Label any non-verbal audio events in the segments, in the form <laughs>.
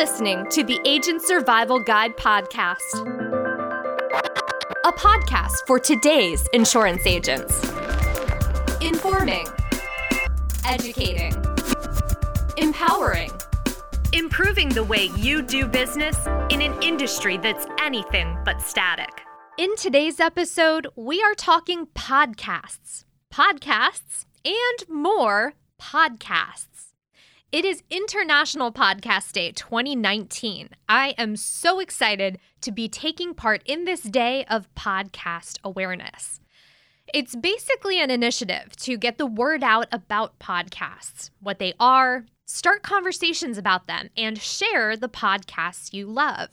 listening to the Agent Survival Guide podcast, a podcast for today's insurance agents. Informing, educating, empowering, improving the way you do business in an industry that's anything but static. In today's episode, we are talking podcasts, podcasts, and more podcasts. It is International Podcast Day 2019. I am so excited to be taking part in this day of podcast awareness. It's basically an initiative to get the word out about podcasts, what they are, start conversations about them, and share the podcasts you love.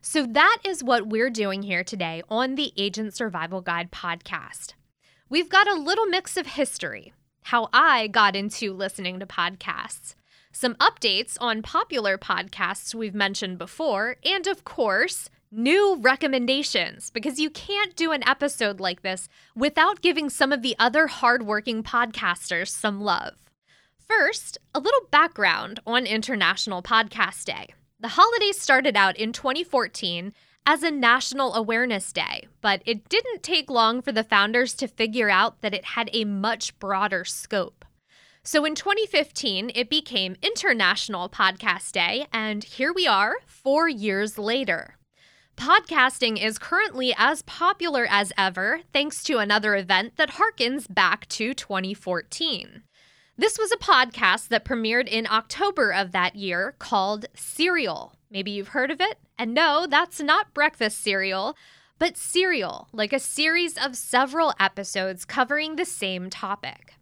So, that is what we're doing here today on the Agent Survival Guide podcast. We've got a little mix of history, how I got into listening to podcasts some updates on popular podcasts we've mentioned before, and of course, new recommendations because you can't do an episode like this without giving some of the other hardworking podcasters some love. First, a little background on International Podcast Day. The holiday started out in 2014 as a National Awareness Day, but it didn't take long for the founders to figure out that it had a much broader scope. So in 2015, it became International Podcast Day, and here we are, four years later. Podcasting is currently as popular as ever, thanks to another event that harkens back to 2014. This was a podcast that premiered in October of that year called Serial. Maybe you've heard of it. And no, that's not breakfast cereal, but serial, like a series of several episodes covering the same topic.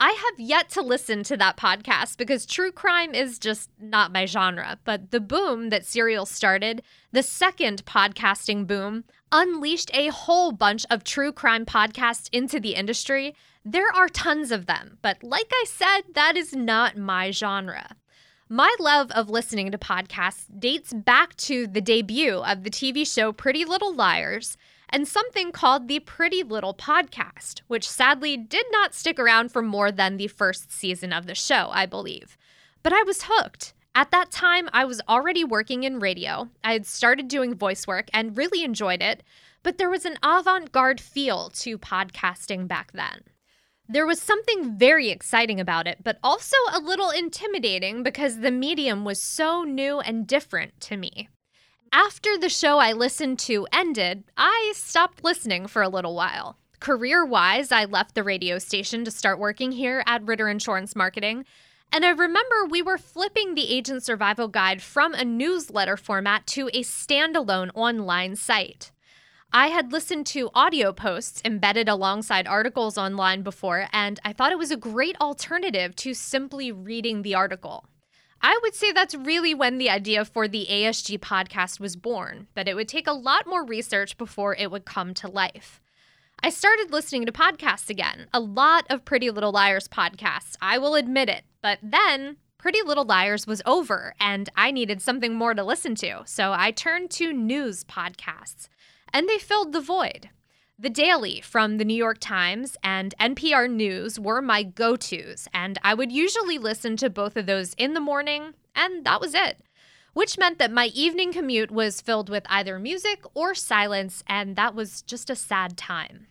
I have yet to listen to that podcast because true crime is just not my genre. But the boom that Serial started, the second podcasting boom, unleashed a whole bunch of true crime podcasts into the industry. There are tons of them, but like I said, that is not my genre. My love of listening to podcasts dates back to the debut of the TV show Pretty Little Liars and something called the Pretty Little Podcast, which sadly did not stick around for more than the first season of the show, I believe. But I was hooked. At that time, I was already working in radio. I had started doing voice work and really enjoyed it, but there was an avant garde feel to podcasting back then. There was something very exciting about it, but also a little intimidating because the medium was so new and different to me. After the show I listened to ended, I stopped listening for a little while. Career wise, I left the radio station to start working here at Ritter Insurance Marketing. And I remember we were flipping the Agent Survival Guide from a newsletter format to a standalone online site. I had listened to audio posts embedded alongside articles online before, and I thought it was a great alternative to simply reading the article. I would say that's really when the idea for the ASG podcast was born, but it would take a lot more research before it would come to life. I started listening to podcasts again, a lot of Pretty Little Liars podcasts, I will admit it, but then Pretty Little Liars was over and I needed something more to listen to, so I turned to news podcasts, and they filled the void. The Daily from the New York Times and NPR News were my go tos, and I would usually listen to both of those in the morning, and that was it. Which meant that my evening commute was filled with either music or silence, and that was just a sad time.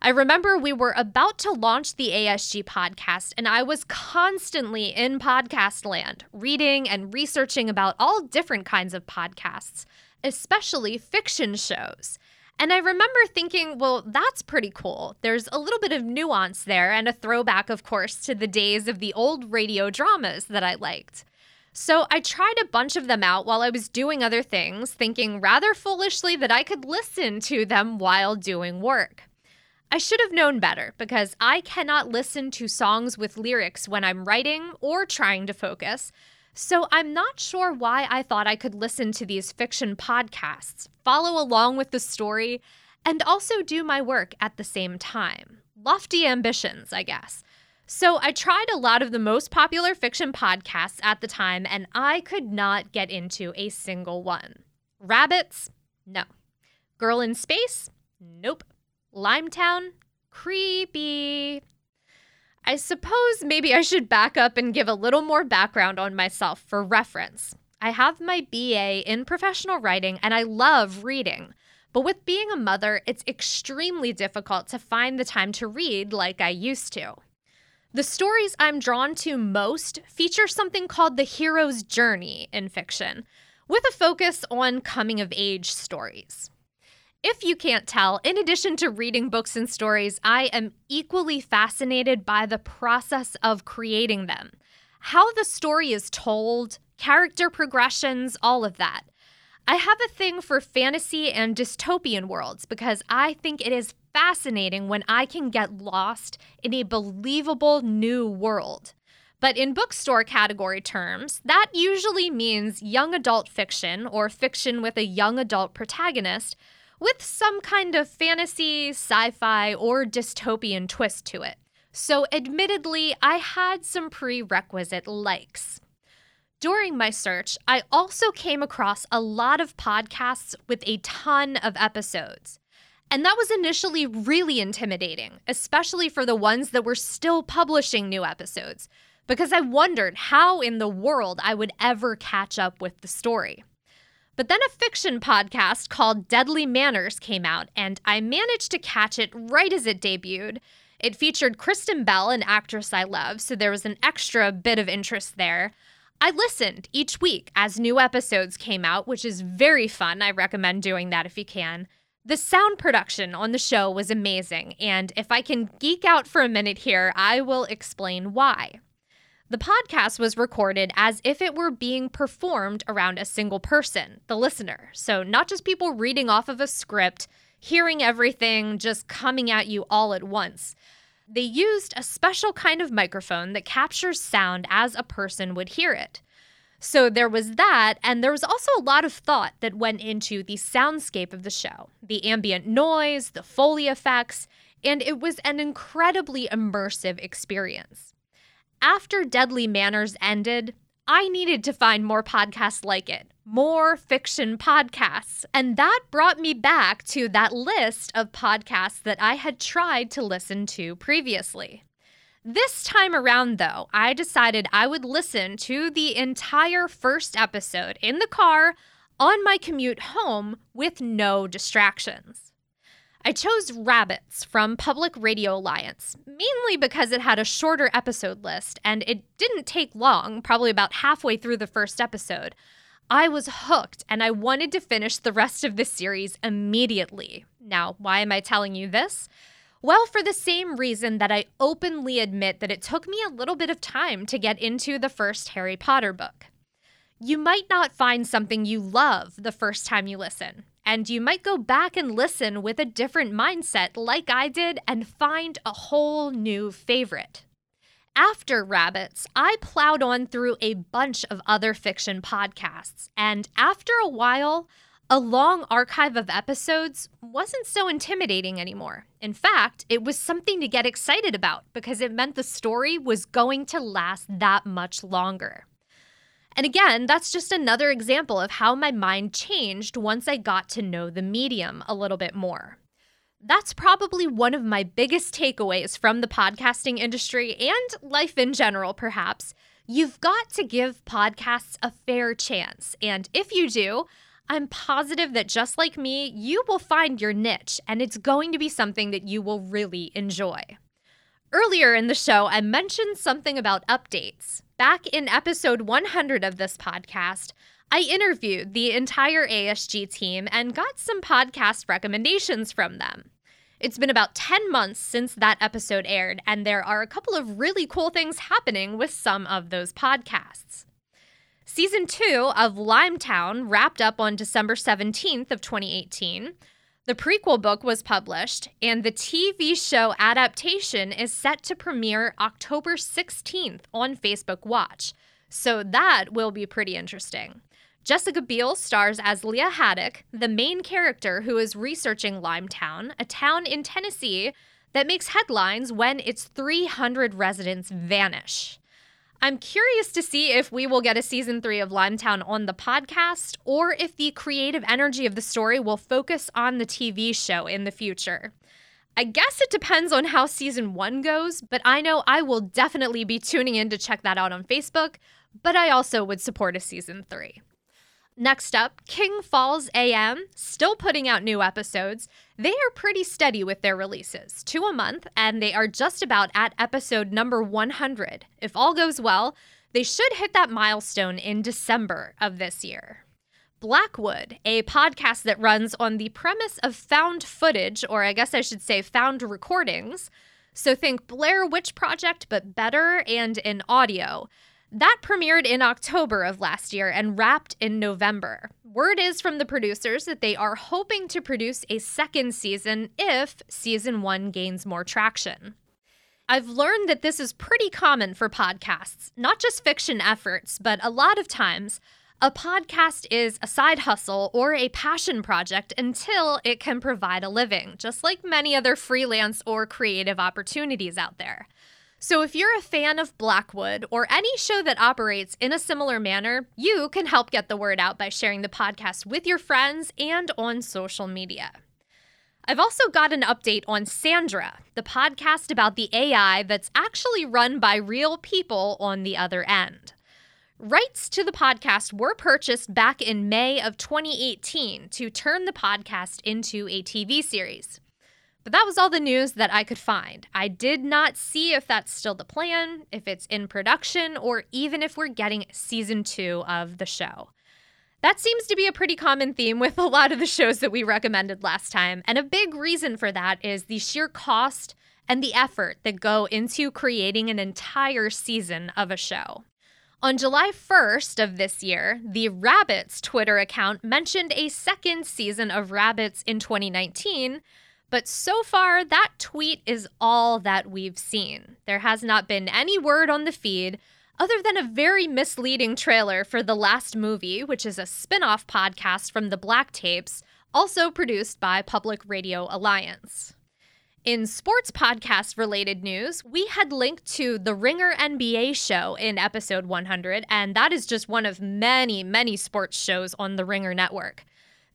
I remember we were about to launch the ASG podcast, and I was constantly in podcast land, reading and researching about all different kinds of podcasts, especially fiction shows. And I remember thinking, well, that's pretty cool. There's a little bit of nuance there and a throwback, of course, to the days of the old radio dramas that I liked. So I tried a bunch of them out while I was doing other things, thinking rather foolishly that I could listen to them while doing work. I should have known better because I cannot listen to songs with lyrics when I'm writing or trying to focus. So I'm not sure why I thought I could listen to these fiction podcasts, follow along with the story, and also do my work at the same time. Lofty ambitions, I guess. So I tried a lot of the most popular fiction podcasts at the time, and I could not get into a single one. Rabbits? No. Girl in Space? Nope. Limetown? Creepy. I suppose maybe I should back up and give a little more background on myself for reference. I have my BA in professional writing and I love reading. But with being a mother, it's extremely difficult to find the time to read like I used to. The stories I'm drawn to most feature something called the hero's journey in fiction, with a focus on coming of age stories. If you can't tell, in addition to reading books and stories, I am equally fascinated by the process of creating them. How the story is told, character progressions, all of that. I have a thing for fantasy and dystopian worlds because I think it is fascinating when I can get lost in a believable new world. But in bookstore category terms, that usually means young adult fiction or fiction with a young adult protagonist with some kind of fantasy, sci fi, or dystopian twist to it. So, admittedly, I had some prerequisite likes. During my search, I also came across a lot of podcasts with a ton of episodes. And that was initially really intimidating, especially for the ones that were still publishing new episodes, because I wondered how in the world I would ever catch up with the story. But then a fiction podcast called Deadly Manners came out, and I managed to catch it right as it debuted. It featured Kristen Bell, an actress I love, so there was an extra bit of interest there. I listened each week as new episodes came out, which is very fun. I recommend doing that if you can. The sound production on the show was amazing, and if I can geek out for a minute here, I will explain why. The podcast was recorded as if it were being performed around a single person, the listener. So, not just people reading off of a script, hearing everything just coming at you all at once. They used a special kind of microphone that captures sound as a person would hear it. So there was that, and there was also a lot of thought that went into the soundscape of the show the ambient noise, the Foley effects, and it was an incredibly immersive experience. After Deadly Manners ended, I needed to find more podcasts like it, more fiction podcasts. And that brought me back to that list of podcasts that I had tried to listen to previously. This time around, though, I decided I would listen to the entire first episode in the car on my commute home with no distractions. I chose Rabbits from Public Radio Alliance, mainly because it had a shorter episode list and it didn't take long, probably about halfway through the first episode. I was hooked and I wanted to finish the rest of the series immediately. Now, why am I telling you this? Well, for the same reason that I openly admit that it took me a little bit of time to get into the first Harry Potter book. You might not find something you love the first time you listen, and you might go back and listen with a different mindset, like I did, and find a whole new favorite. After Rabbits, I plowed on through a bunch of other fiction podcasts, and after a while, a long archive of episodes wasn't so intimidating anymore. In fact, it was something to get excited about because it meant the story was going to last that much longer. And again, that's just another example of how my mind changed once I got to know the medium a little bit more. That's probably one of my biggest takeaways from the podcasting industry and life in general, perhaps. You've got to give podcasts a fair chance. And if you do, I'm positive that just like me, you will find your niche and it's going to be something that you will really enjoy. Earlier in the show, I mentioned something about updates. Back in episode 100 of this podcast, I interviewed the entire ASG team and got some podcast recommendations from them. It's been about 10 months since that episode aired, and there are a couple of really cool things happening with some of those podcasts. Season 2 of Limetown wrapped up on December 17th of 2018. The prequel book was published, and the TV show adaptation is set to premiere October 16th on Facebook Watch. So that will be pretty interesting. Jessica Biel stars as Lia Haddock, the main character who is researching Limetown, a town in Tennessee that makes headlines when its 300 residents vanish. I'm curious to see if we will get a season three of Limetown on the podcast or if the creative energy of the story will focus on the TV show in the future. I guess it depends on how season one goes, but I know I will definitely be tuning in to check that out on Facebook, but I also would support a season three. Next up, King Falls AM, still putting out new episodes. They are pretty steady with their releases, two a month, and they are just about at episode number 100. If all goes well, they should hit that milestone in December of this year. Blackwood, a podcast that runs on the premise of found footage, or I guess I should say found recordings. So think Blair Witch Project, but better and in audio. That premiered in October of last year and wrapped in November. Word is from the producers that they are hoping to produce a second season if season one gains more traction. I've learned that this is pretty common for podcasts, not just fiction efforts, but a lot of times a podcast is a side hustle or a passion project until it can provide a living, just like many other freelance or creative opportunities out there. So, if you're a fan of Blackwood or any show that operates in a similar manner, you can help get the word out by sharing the podcast with your friends and on social media. I've also got an update on Sandra, the podcast about the AI that's actually run by real people on the other end. Rights to the podcast were purchased back in May of 2018 to turn the podcast into a TV series. But that was all the news that I could find. I did not see if that's still the plan, if it's in production, or even if we're getting season two of the show. That seems to be a pretty common theme with a lot of the shows that we recommended last time, and a big reason for that is the sheer cost and the effort that go into creating an entire season of a show. On July 1st of this year, the Rabbits Twitter account mentioned a second season of Rabbits in 2019, but so far that tweet is all that we've seen. There has not been any word on the feed other than a very misleading trailer for The Last Movie, which is a spin off podcast from the Black Tapes, also produced by Public Radio Alliance. In sports podcast related news, we had linked to the Ringer NBA show in episode 100, and that is just one of many, many sports shows on the Ringer network.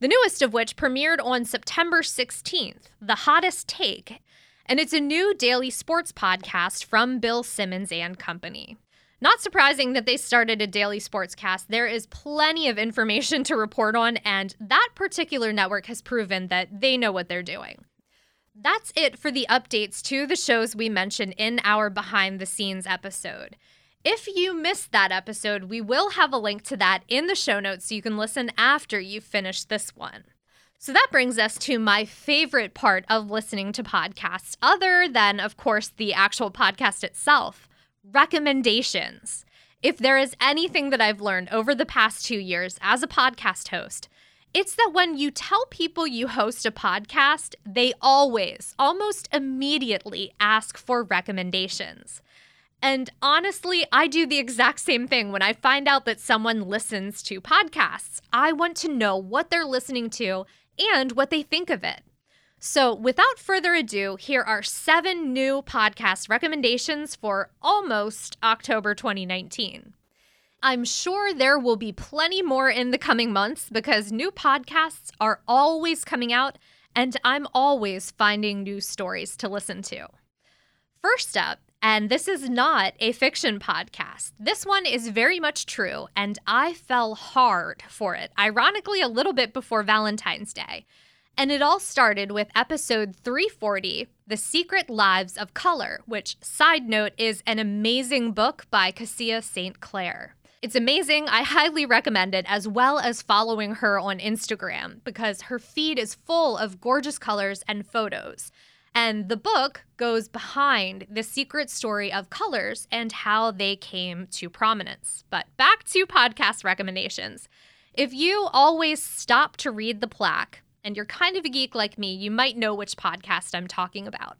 The newest of which premiered on September 16th, The Hottest Take, and it's a new daily sports podcast from Bill Simmons and Company. Not surprising that they started a daily sportscast. There is plenty of information to report on, and that particular network has proven that they know what they're doing. That's it for the updates to the shows we mentioned in our behind the scenes episode. If you missed that episode, we will have a link to that in the show notes so you can listen after you finish this one. So that brings us to my favorite part of listening to podcasts, other than, of course, the actual podcast itself recommendations. If there is anything that I've learned over the past two years as a podcast host, it's that when you tell people you host a podcast, they always, almost immediately ask for recommendations. And honestly, I do the exact same thing when I find out that someone listens to podcasts. I want to know what they're listening to and what they think of it. So, without further ado, here are seven new podcast recommendations for almost October 2019. I'm sure there will be plenty more in the coming months because new podcasts are always coming out and I'm always finding new stories to listen to. First up, and this is not a fiction podcast. This one is very much true, and I fell hard for it, ironically, a little bit before Valentine's Day. And it all started with episode 340, The Secret Lives of Color, which, side note, is an amazing book by Kassia St. Clair. It's amazing. I highly recommend it, as well as following her on Instagram, because her feed is full of gorgeous colors and photos. And the book goes behind the secret story of colors and how they came to prominence. But back to podcast recommendations. If you always stop to read the plaque, and you're kind of a geek like me, you might know which podcast I'm talking about.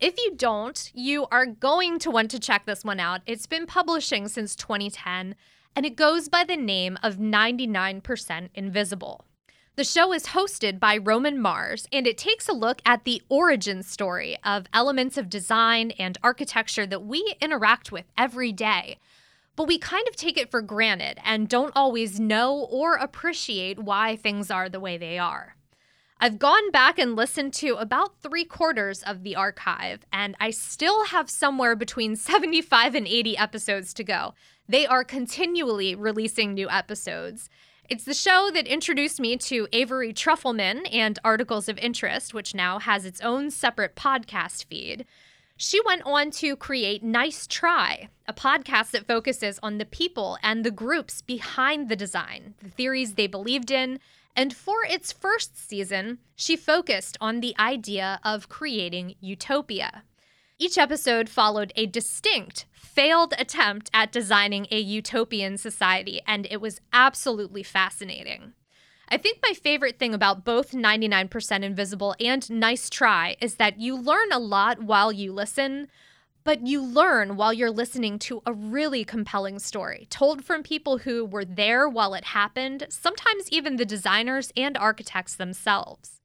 If you don't, you are going to want to check this one out. It's been publishing since 2010 and it goes by the name of 99% Invisible. The show is hosted by Roman Mars, and it takes a look at the origin story of elements of design and architecture that we interact with every day. But we kind of take it for granted and don't always know or appreciate why things are the way they are. I've gone back and listened to about three quarters of the archive, and I still have somewhere between <laughs> 75 and 80 episodes to go. They are continually releasing new episodes. It's the show that introduced me to Avery Trufelman and Articles of Interest, which now has its own separate podcast feed. She went on to create Nice Try, a podcast that focuses on the people and the groups behind the design, the theories they believed in, and for its first season, she focused on the idea of creating utopia. Each episode followed a distinct, failed attempt at designing a utopian society, and it was absolutely fascinating. I think my favorite thing about both 99% Invisible and Nice Try is that you learn a lot while you listen, but you learn while you're listening to a really compelling story told from people who were there while it happened, sometimes even the designers and architects themselves.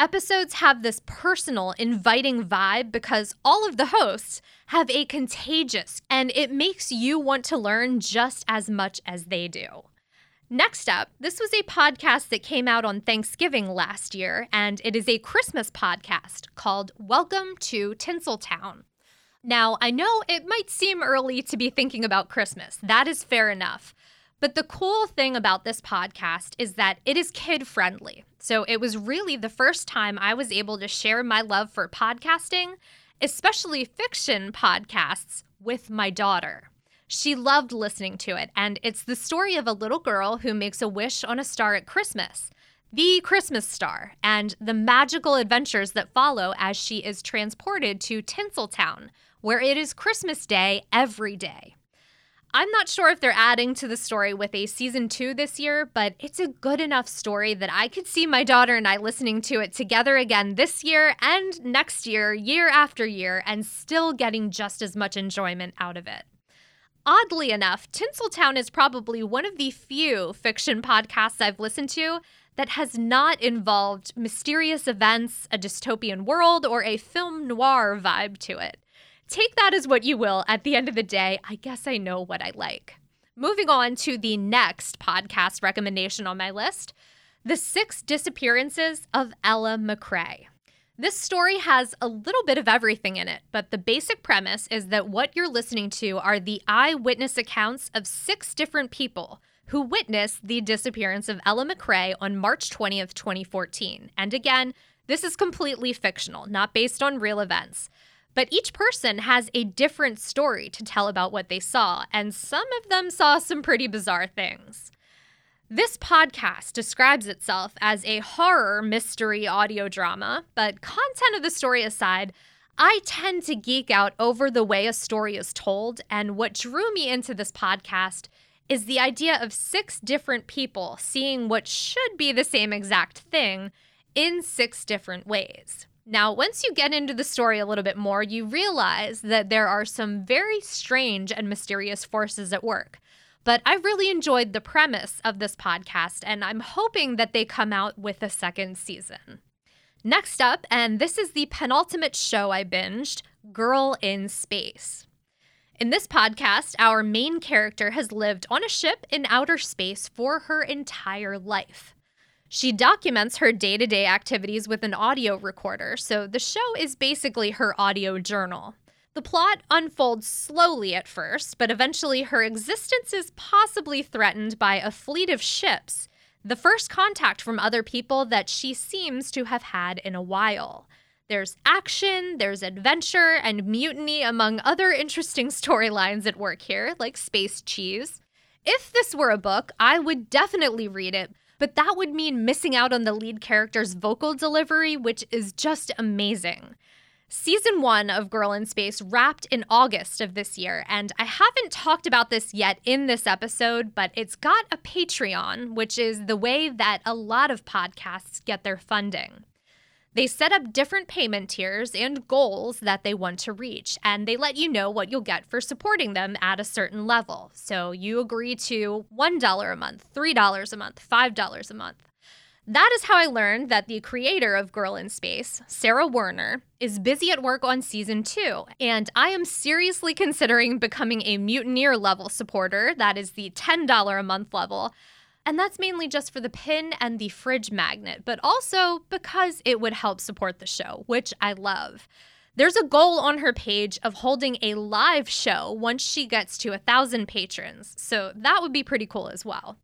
Episodes have this personal, inviting vibe because all of the hosts have a contagious, and it makes you want to learn just as much as they do. Next up, this was a podcast that came out on Thanksgiving last year, and it is a Christmas podcast called Welcome to Tinseltown. Now, I know it might seem early to be thinking about Christmas. That is fair enough. But the cool thing about this podcast is that it is kid friendly. So it was really the first time I was able to share my love for podcasting, especially fiction podcasts, with my daughter. She loved listening to it, and it's the story of a little girl who makes a wish on a star at Christmas, the Christmas star, and the magical adventures that follow as she is transported to Tinseltown, where it is Christmas Day every day. I'm not sure if they're adding to the story with a season two this year, but it's a good enough story that I could see my daughter and I listening to it together again this year and next year, year after year, and still getting just as much enjoyment out of it. Oddly enough, Tinseltown is probably one of the few fiction podcasts I've listened to that has not involved mysterious events, a dystopian world, or a film noir vibe to it. Take that as what you will. At the end of the day, I guess I know what I like. Moving on to the next podcast recommendation on my list The Six Disappearances of Ella McCrae. This story has a little bit of everything in it, but the basic premise is that what you're listening to are the eyewitness accounts of six different people who witnessed the disappearance of Ella McCrae on March 20th, 2014. And again, this is completely fictional, not based on real events. But each person has a different story to tell about what they saw, and some of them saw some pretty bizarre things. This podcast describes itself as a horror mystery audio drama, but content of the story aside, I tend to geek out over the way a story is told, and what drew me into this podcast is the idea of six different people seeing what should be the same exact thing in six different ways. Now, once you get into the story a little bit more, you realize that there are some very strange and mysterious forces at work. But I really enjoyed the premise of this podcast, and I'm hoping that they come out with a second season. Next up, and this is the penultimate show I binged Girl in Space. In this podcast, our main character has lived on a ship in outer space for her entire life. She documents her day to day activities with an audio recorder, so the show is basically her audio journal. The plot unfolds slowly at first, but eventually her existence is possibly threatened by a fleet of ships, the first contact from other people that she seems to have had in a while. There's action, there's adventure, and mutiny, among other interesting <laughs> storylines at work here, like Space Cheese. If this were a book, I would definitely read it, but that would mean missing out on the lead character's vocal delivery, which is just amazing. Season one of Girl in Space wrapped in August of this year, and I haven't talked about this yet in this episode, but it's got a Patreon, which is the way that a lot of podcasts get their funding. They set up different payment tiers and goals that they want to reach, and they let you know what you'll get for supporting them at a certain level. So you agree to $1 a month, $3 a month, $5 a month. That is how I learned that the creator of Girl in Space, Sarah Werner, is busy at work on season two, and I am seriously considering becoming a Mutineer level supporter, that is the $10 a month level, and that's mainly just for the pin and the fridge magnet, but also because it would help support the show, which I love. There's a goal on her page of holding a live show once she gets to a thousand patrons, so that would be pretty cool as well.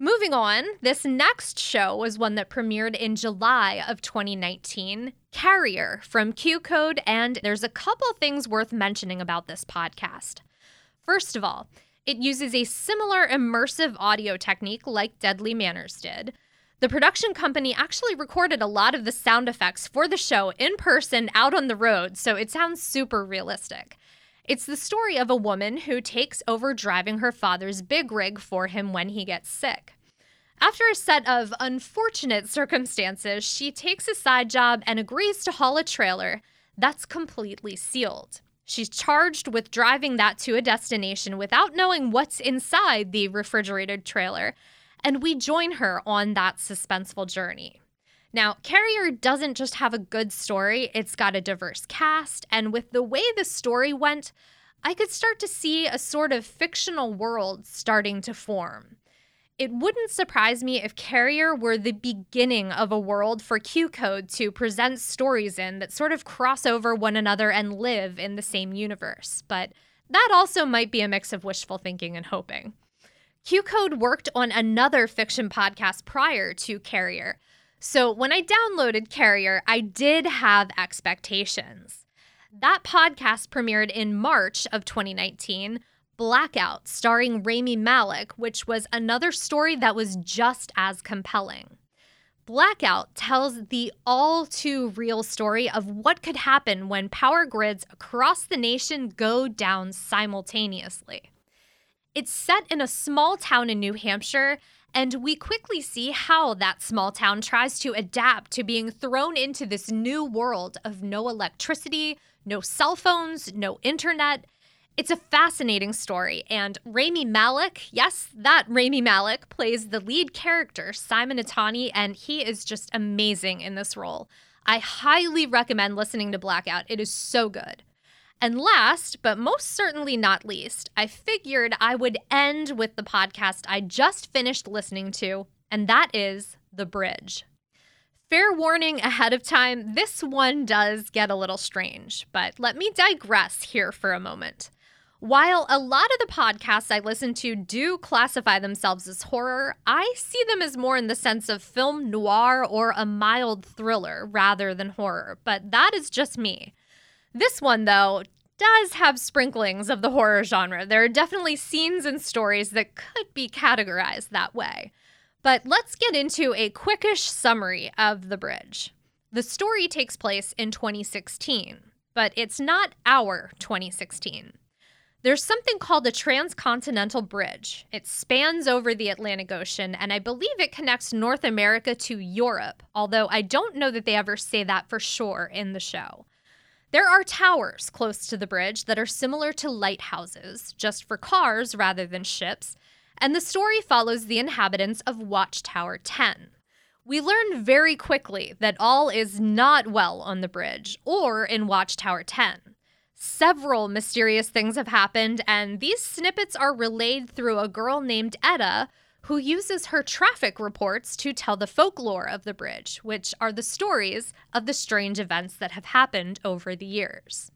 Moving on, this next show was one that premiered in July of 2019 Carrier from Q Code, and there's a couple things worth mentioning about this podcast. First of all, it uses a similar immersive audio technique like Deadly Manners did. The production company actually recorded a lot of the sound effects for the show in person out on the road, so it sounds super realistic. It's the story of a woman who takes over driving her father's big rig for him when he gets sick. After a set of unfortunate circumstances, she takes a side job and agrees to haul a trailer that's completely sealed. She's charged with driving that to a destination without knowing what's inside the refrigerated trailer, and we join her on that suspenseful journey. Now, Carrier doesn't just have a good story, it's got a diverse cast, and with the way the story went, I could start to see a sort of fictional world starting to form. It wouldn't surprise me if Carrier were the beginning of a world for Q Code to present stories in that sort of cross over one another and live in the same universe. But that also might be a mix of wishful thinking and hoping. Q Code worked on another fiction podcast prior to Carrier, so when I downloaded Carrier, I did have expectations. That podcast premiered in March of 2019, Blackout, starring Rami Malek, which was another story that was just as compelling. Blackout tells the all too real story of what could happen when power grids across the nation go down simultaneously. It's set in a small town in New Hampshire and we quickly see how that small town tries to adapt to being thrown into this new world of no electricity, no cell phones, no internet. It's a fascinating story, and Rami Malek, yes, that Rami Malek plays the lead character, Simon Itani, and he is just amazing in this role. I highly recommend listening to Blackout. It is so good. And last, but most certainly not least, I figured I would end with the podcast I just finished listening to, and that is The Bridge. Fair warning ahead of time, this one does get a little strange, but let me digress here for a moment. While a lot of the podcasts I listen to do classify themselves as horror, I see them as more in the sense of film noir or a mild thriller rather than horror, but that is just me. This one, though, does have sprinklings of the horror genre. There are definitely scenes and stories that could be categorized that way. But let's get into a quickish summary of The Bridge. The story takes place in 2016, but it's not our 2016. There's something called a transcontinental bridge. It spans over the Atlantic Ocean, and I believe it connects North America to Europe, although I don't know that they ever say that for sure in the show. There are towers close to the bridge that are similar to lighthouses, just for cars rather than ships, and the story follows the inhabitants of Watchtower 10. We learn very quickly that all is not well on the bridge or in Watchtower 10. Several mysterious things have happened, and these snippets are relayed through a girl named Etta who uses her traffic reports to tell the folklore of the bridge, which are the stories of the strange events that have happened over the years.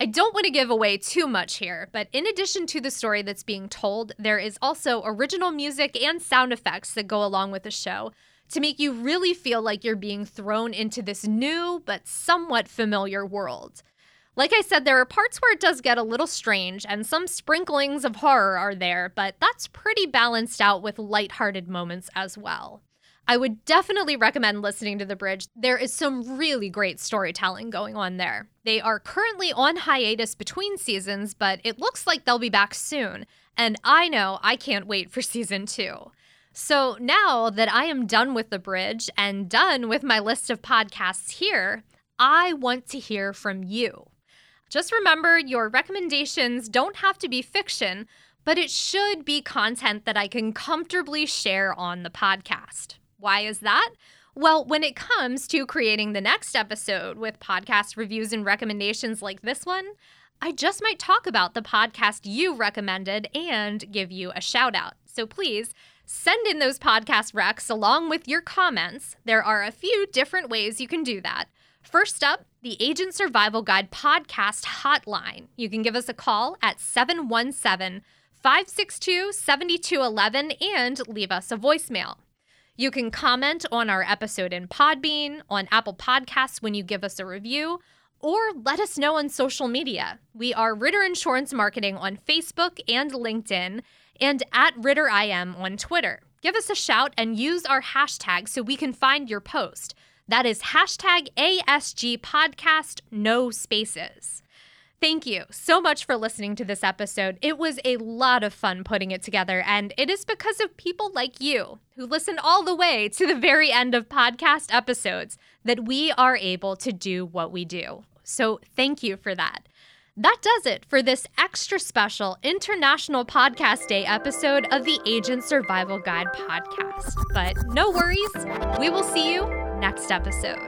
I don't want to give away too much here, but in addition to the story that's being told, there is also original music and sound effects that go along with the show to make you really feel like you're being thrown into this new but somewhat familiar world. Like I said, there are parts where it does get a little strange, and some sprinklings of horror are there, but that's pretty balanced out with lighthearted moments as well. I would definitely recommend listening to The Bridge. There is some really great storytelling going on there. They are currently on hiatus between seasons, but it looks like they'll be back soon. And I know I can't wait for <laughs> season two. So now that I am done with The Bridge and done with my list of podcasts here, I want to hear from you. Just remember your recommendations don't have to be fiction, but it should be content that I can comfortably share on the podcast. Why is that? Well, when it comes to creating the next episode with podcast reviews and recommendations like this one, I just might talk about the podcast you recommended and give you a shout out. So please send in those podcast recs along with your comments. There are a few different ways you can do that. First up, the Agent Survival Guide podcast hotline. You can give us a call at 717 562 7211 and leave us a voicemail. You can comment on our episode in Podbean, on Apple Podcasts when you give us a review, or let us know on social media. We are Ritter Insurance Marketing on Facebook and LinkedIn, and at RitterIM on Twitter. Give us a shout and use our hashtag so we can find your post. That is hashtag ASG Podcast, no spaces. Thank you so much for listening to this episode. It was a lot of fun putting it together, and it is because of people like you who listen all the way to the very end of podcast episodes that we are able to do what we do. So, thank you for that. That does it for this extra special International Podcast Day episode of the Agent Survival Guide podcast. But no worries, we will see you next episode.